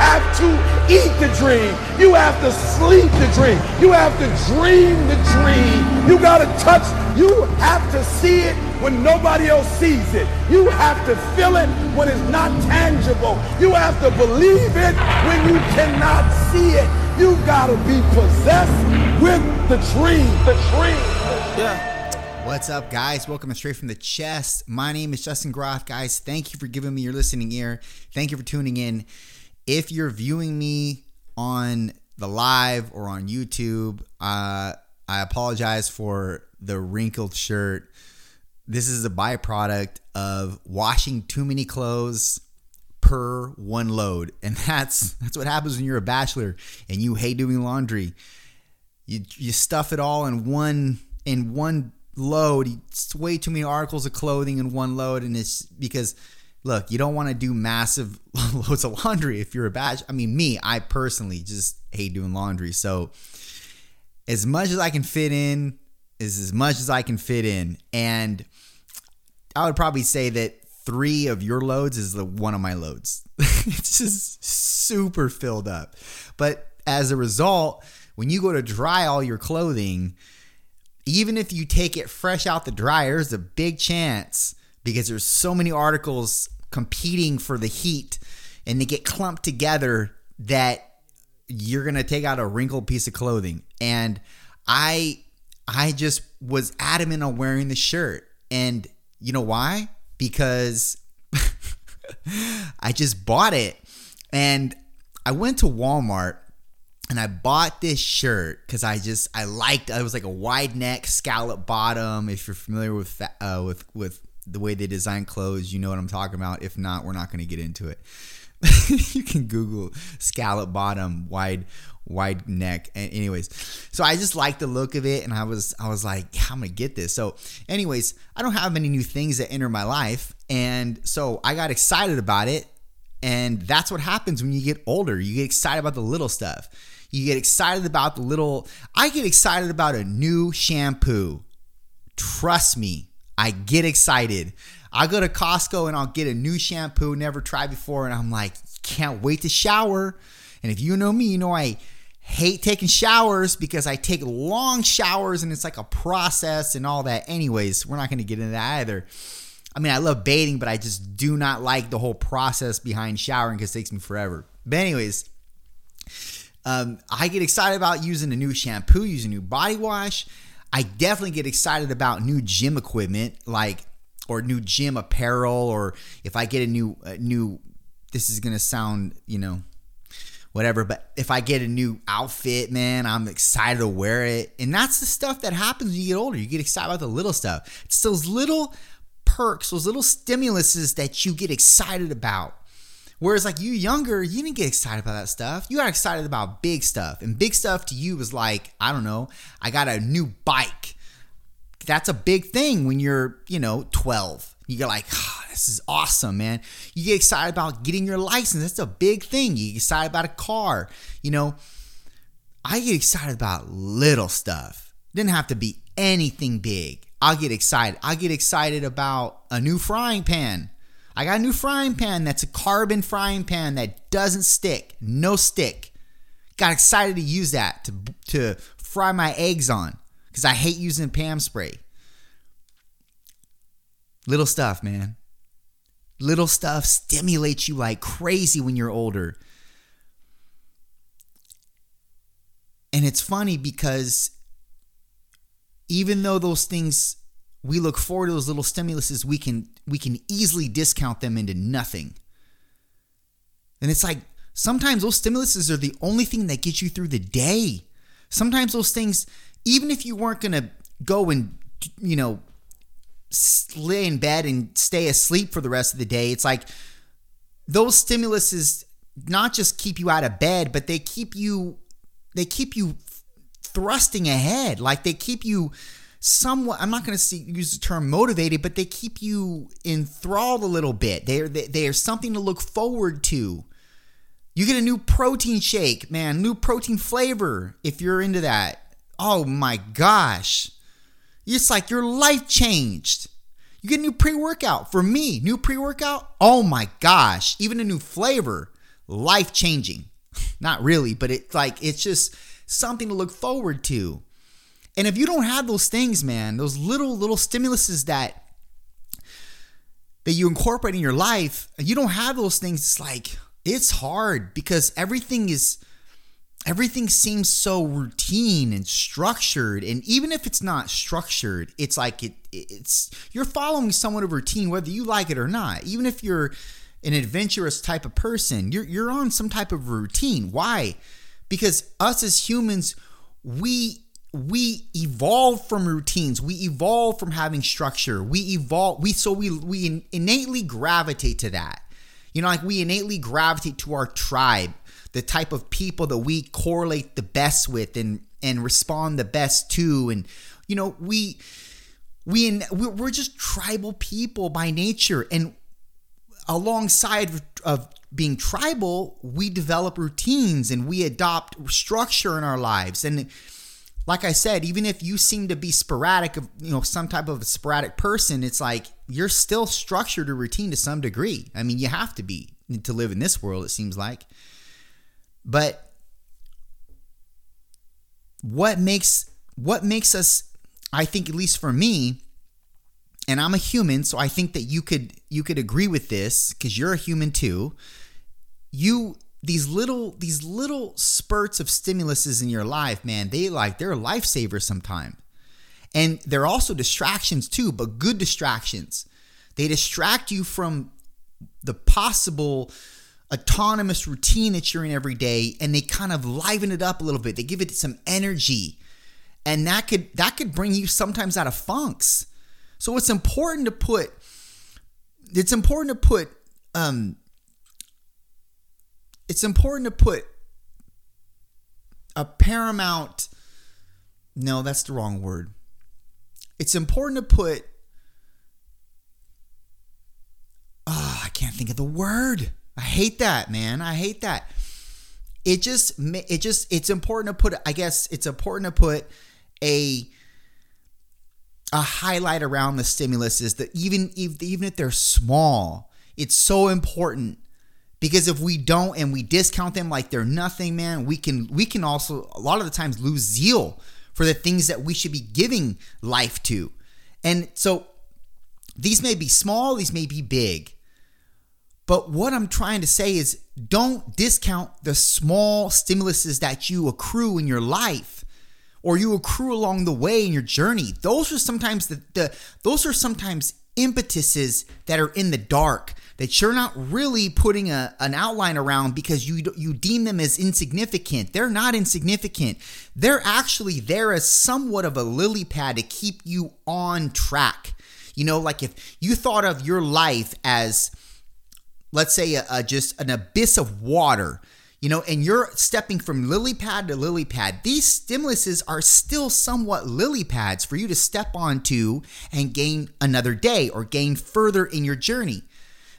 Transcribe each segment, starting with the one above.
have to eat the dream. You have to sleep the dream. You have to dream the dream. You got to touch. You have to see it when nobody else sees it. You have to feel it when it's not tangible. You have to believe it when you cannot see it. You got to be possessed with the dream. The dream. Yeah. What's up, guys? Welcome to Straight from the Chest. My name is Justin Groff. Guys, thank you for giving me your listening ear. Thank you for tuning in. If you're viewing me on the live or on YouTube, uh, I apologize for the wrinkled shirt. This is a byproduct of washing too many clothes per one load, and that's that's what happens when you're a bachelor and you hate doing laundry. You you stuff it all in one in one load. It's way too many articles of clothing in one load, and it's because look, you don't want to do massive loads of laundry if you're a batch. I mean, me, I personally just hate doing laundry. So as much as I can fit in is as much as I can fit in, and I would probably say that three of your loads is the one of my loads. it's just super filled up. But as a result, when you go to dry all your clothing, even if you take it fresh out the dryer, there's a big chance because there's so many articles competing for the heat and they get clumped together that you're gonna take out a wrinkled piece of clothing. And I I just was adamant on wearing the shirt. And you know why? Because I just bought it. And I went to Walmart and I bought this shirt because I just I liked it was like a wide neck scallop bottom. If you're familiar with uh, with with the way they design clothes, you know what I'm talking about. If not, we're not going to get into it. you can Google scallop bottom, wide wide neck. And anyways, so I just liked the look of it, and I was I was like, yeah, I'm gonna get this. So, anyways, I don't have many new things that enter my life, and so I got excited about it. And that's what happens when you get older. You get excited about the little stuff. You get excited about the little. I get excited about a new shampoo. Trust me, I get excited. I go to Costco and I'll get a new shampoo never tried before, and I'm like, can't wait to shower. And if you know me, you know I hate taking showers because I take long showers and it's like a process and all that. Anyways, we're not going to get into that either. I mean, I love bathing, but I just do not like the whole process behind showering because it takes me forever. But, anyways, um, I get excited about using a new shampoo, using a new body wash. I definitely get excited about new gym equipment, like or new gym apparel, or if I get a new a new. This is gonna sound, you know, whatever. But if I get a new outfit, man, I'm excited to wear it. And that's the stuff that happens when you get older. You get excited about the little stuff. It's those little perks, those little stimuluses that you get excited about. Whereas, like you younger, you didn't get excited about that stuff. You got excited about big stuff. And big stuff to you was like, I don't know, I got a new bike. That's a big thing when you're, you know, 12. You get like, oh, this is awesome, man. You get excited about getting your license. That's a big thing. You get excited about a car. You know, I get excited about little stuff. Didn't have to be anything big. I'll get excited. I get excited about a new frying pan. I got a new frying pan that's a carbon frying pan that doesn't stick, no stick. Got excited to use that to, to fry my eggs on because I hate using Pam spray. Little stuff, man. Little stuff stimulates you like crazy when you're older. And it's funny because even though those things we look forward to those little stimuluses, we can we can easily discount them into nothing. And it's like sometimes those stimuluses are the only thing that gets you through the day. Sometimes those things, even if you weren't gonna go and you know lay in bed and stay asleep for the rest of the day, it's like those stimuluses not just keep you out of bed, but they keep you they keep you thrusting ahead. Like they keep you somewhat i'm not going to use the term motivated but they keep you enthralled a little bit. They're they are something to look forward to. You get a new protein shake man new protein flavor if you're into that. Oh my gosh. It's like your life changed. You get a new pre-workout for me. New pre-workout? Oh my gosh. Even a new flavor. Life changing. Not really, but it's like it's just something to look forward to. And if you don't have those things, man, those little little stimuluses that that you incorporate in your life, you don't have those things, it's like it's hard because everything is everything seems so routine and structured. And even if it's not structured it's like it it's you're following somewhat of routine whether you like it or not. Even if you're an adventurous type of person you're you're on some type of routine. Why? Because us as humans we we evolve from routines. We evolve from having structure. We evolve we so we we innately gravitate to that. You know like we innately gravitate to our tribe the type of people that we correlate the best with and and respond the best to. And you know we we in, we're just tribal people by nature. And alongside of being tribal we develop routines and we adopt structure in our lives. And like i said even if you seem to be sporadic of you know some type of a sporadic person it's like you're still structured or routine to some degree i mean you have to be to live in this world it seems like but what makes what makes us I think at least for me and I'm a human so I think that you could you could agree with this cuz you're a human too. You these little these little spurts of stimuluses in your life, man, they like they're lifesavers sometimes. And they're also distractions too, but good distractions. They distract you from the possible autonomous routine that you're in every day and they kind of liven it up a little bit. They give it some energy. And that could that could bring you sometimes out of funks. So it's important to put it's important to put um it's important to put a paramount no, that's the wrong word. It's important to put oh, I can't think of the word. I hate that, man. I hate that. It just it just it's important to put I guess it's important to put a a highlight around the stimulus is that even even if they're small, it's so important because if we don't and we discount them like they're nothing, man, we can we can also a lot of the times lose zeal for the things that we should be giving life to. And so these may be small, these may be big. But what I'm trying to say is don't discount the small stimuluses that you accrue in your life or you accrue along the way in your journey. Those are sometimes the, the those are sometimes impetuses that are in the dark that you're not really putting a, an outline around because you you deem them as insignificant. They're not insignificant. They're actually there as somewhat of a lily pad to keep you on track. You know, like if you thought of your life as let's say a, a, just an abyss of water you know and you're stepping from lily pad to lily pad. These stimuluses are still somewhat lily pads for you to step onto and gain another day or gain further in your journey.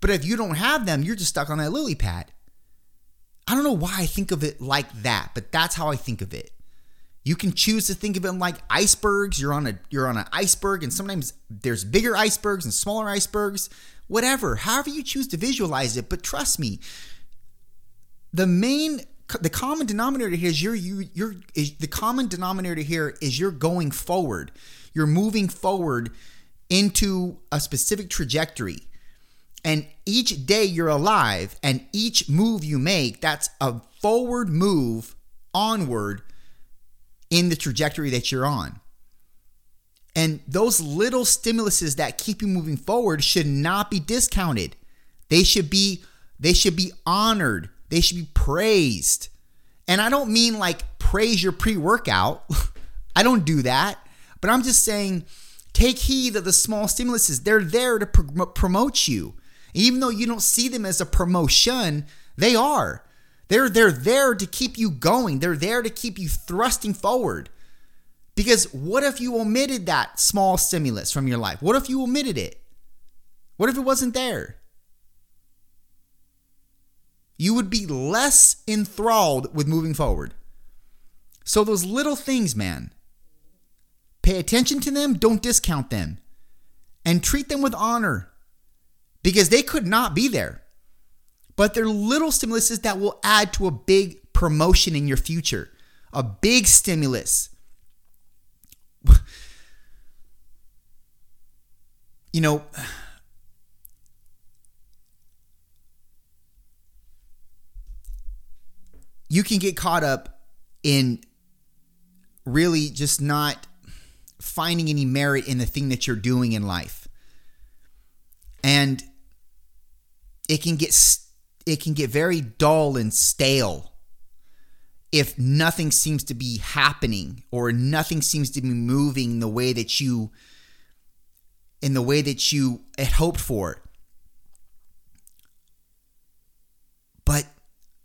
But if you don't have them you're just stuck on that lily pad. I don't know why i think of it like that but that's how i think of it. You can choose to think of them like icebergs. You're on a you're on an iceberg and sometimes there's bigger icebergs and smaller icebergs. Whatever, however you choose to visualize it. But trust me, the main the common denominator here is you're you you're is, the common denominator here is you're going forward. You're moving forward into a specific trajectory. And each day you're alive and each move you make, that's a forward move onward in the trajectory that you're on. And those little stimuluses that keep you moving forward should not be discounted. They should be they should be honored. They should be praised. And I don't mean like praise your pre-workout. I don't do that. But I'm just saying take heed of the small stimuluses. They're there to pr- promote you. Even though you don't see them as a promotion, they are. They're they're there to keep you going. They're there to keep you thrusting forward. Because what if you omitted that small stimulus from your life? What if you omitted it? What if it wasn't there? You would be less enthralled with moving forward. So, those little things, man, pay attention to them, don't discount them, and treat them with honor because they could not be there. but they're little stimuluses that will add to a big promotion in your future, a big stimulus. You know, you can get caught up in really just not finding any merit in the thing that you're doing in life. And it can get it can get very dull and stale if nothing seems to be happening or nothing seems to be moving the way that you in the way that you had hoped for. But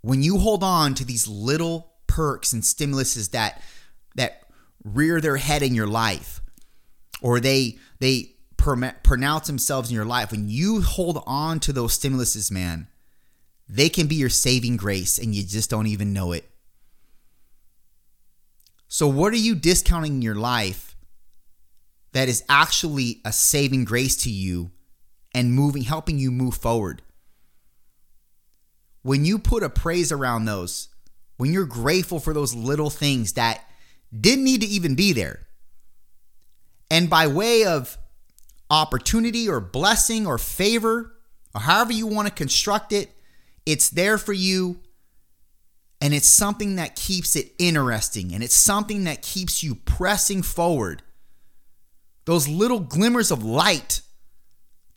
when you hold on to these little perks and stimuluses that that rear their head in your life or they they pronounce themselves in your life when you hold on to those stimuluses man they can be your saving grace and you just don't even know it. So what are you discounting in your life that is actually a saving grace to you and moving helping you move forward when you put a praise around those when you're grateful for those little things that didn't need to even be there. And by way of opportunity or blessing or favor, or however you want to construct it, it's there for you. And it's something that keeps it interesting and it's something that keeps you pressing forward. Those little glimmers of light,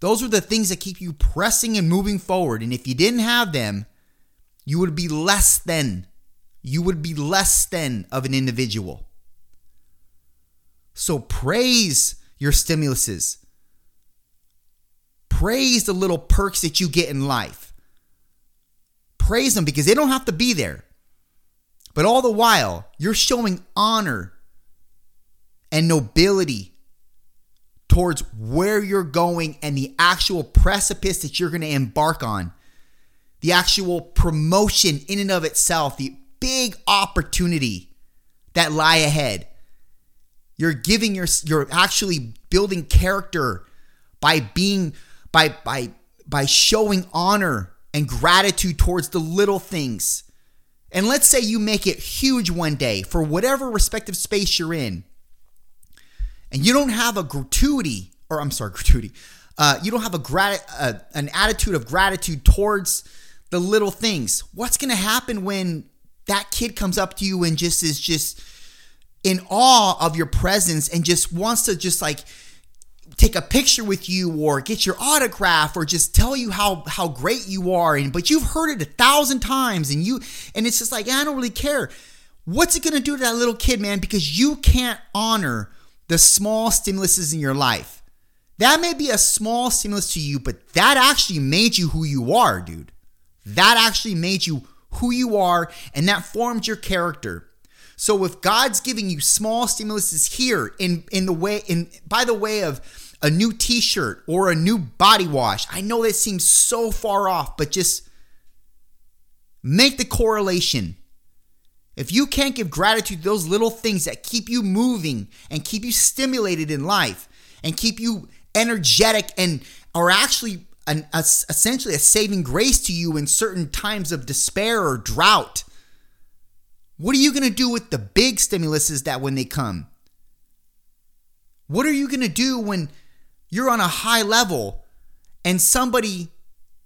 those are the things that keep you pressing and moving forward. And if you didn't have them, you would be less than you would be less than of an individual. So praise your stimuluses. Praise the little perks that you get in life. Praise them because they don't have to be there. But all the while, you're showing honor and nobility towards where you're going and the actual precipice that you're going to embark on. The actual promotion in and of itself, the big opportunity that lie ahead. You're giving your you're actually building character by being by by by showing honor and gratitude towards the little things. And let's say you make it huge one day for whatever respective space you're in. And you don't have a gratuity or I'm sorry, gratuity. Uh, you don't have a grat uh, an attitude of gratitude towards the little things. What's going to happen when that kid comes up to you and just is just in awe of your presence and just wants to just like take a picture with you or get your autograph or just tell you how how great you are and but you've heard it a thousand times and you and it's just like I don't really care. What's it going to do to that little kid, man? Because you can't honor the small stimuluses in your life. That may be a small stimulus to you, but that actually made you who you are, dude. That actually made you who you are, and that formed your character. So if God's giving you small stimuluses here in in the way in by the way of a new t-shirt or a new body wash, I know that seems so far off, but just make the correlation. If you can't give gratitude to those little things that keep you moving and keep you stimulated in life and keep you energetic and are actually an, a, essentially a saving grace to you in certain times of despair or drought. What are you going to do with the big stimuluses that when they come? What are you going to do when you're on a high level and somebody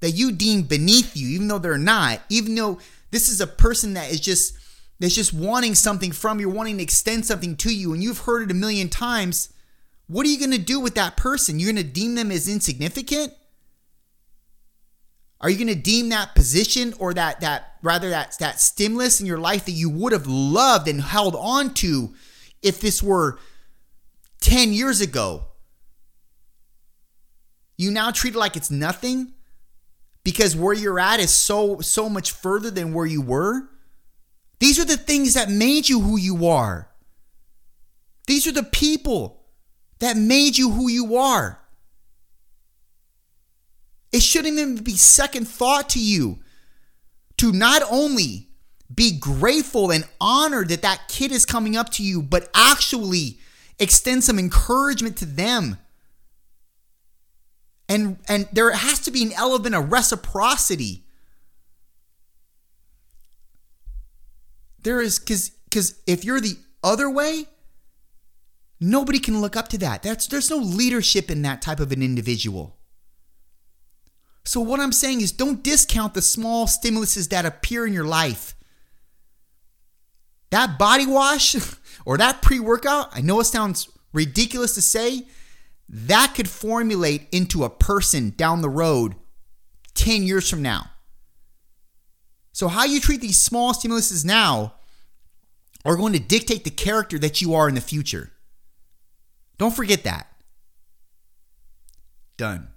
that you deem beneath you, even though they're not, even though this is a person that is just that's just wanting something from you, wanting to extend something to you, and you've heard it a million times, what are you going to do with that person? You're going to deem them as insignificant? Are you going to deem that position or that that rather that that stimulus in your life that you would have loved and held on to if this were 10 years ago? You now treat it like it's nothing because where you're at is so so much further than where you were. These are the things that made you who you are. These are the people that made you who you are. It shouldn't even be second thought to you to not only be grateful and honored that that kid is coming up to you, but actually extend some encouragement to them. And, and there has to be an element of reciprocity. There is, because because if you're the other way, nobody can look up to that. That's, there's no leadership in that type of an individual. So what I'm saying is don't discount the small stimuluses that appear in your life. That body wash or that pre-workout, I know it sounds ridiculous to say, that could formulate into a person down the road 10 years from now. So, how you treat these small stimuluses now are going to dictate the character that you are in the future. Don't forget that. Done.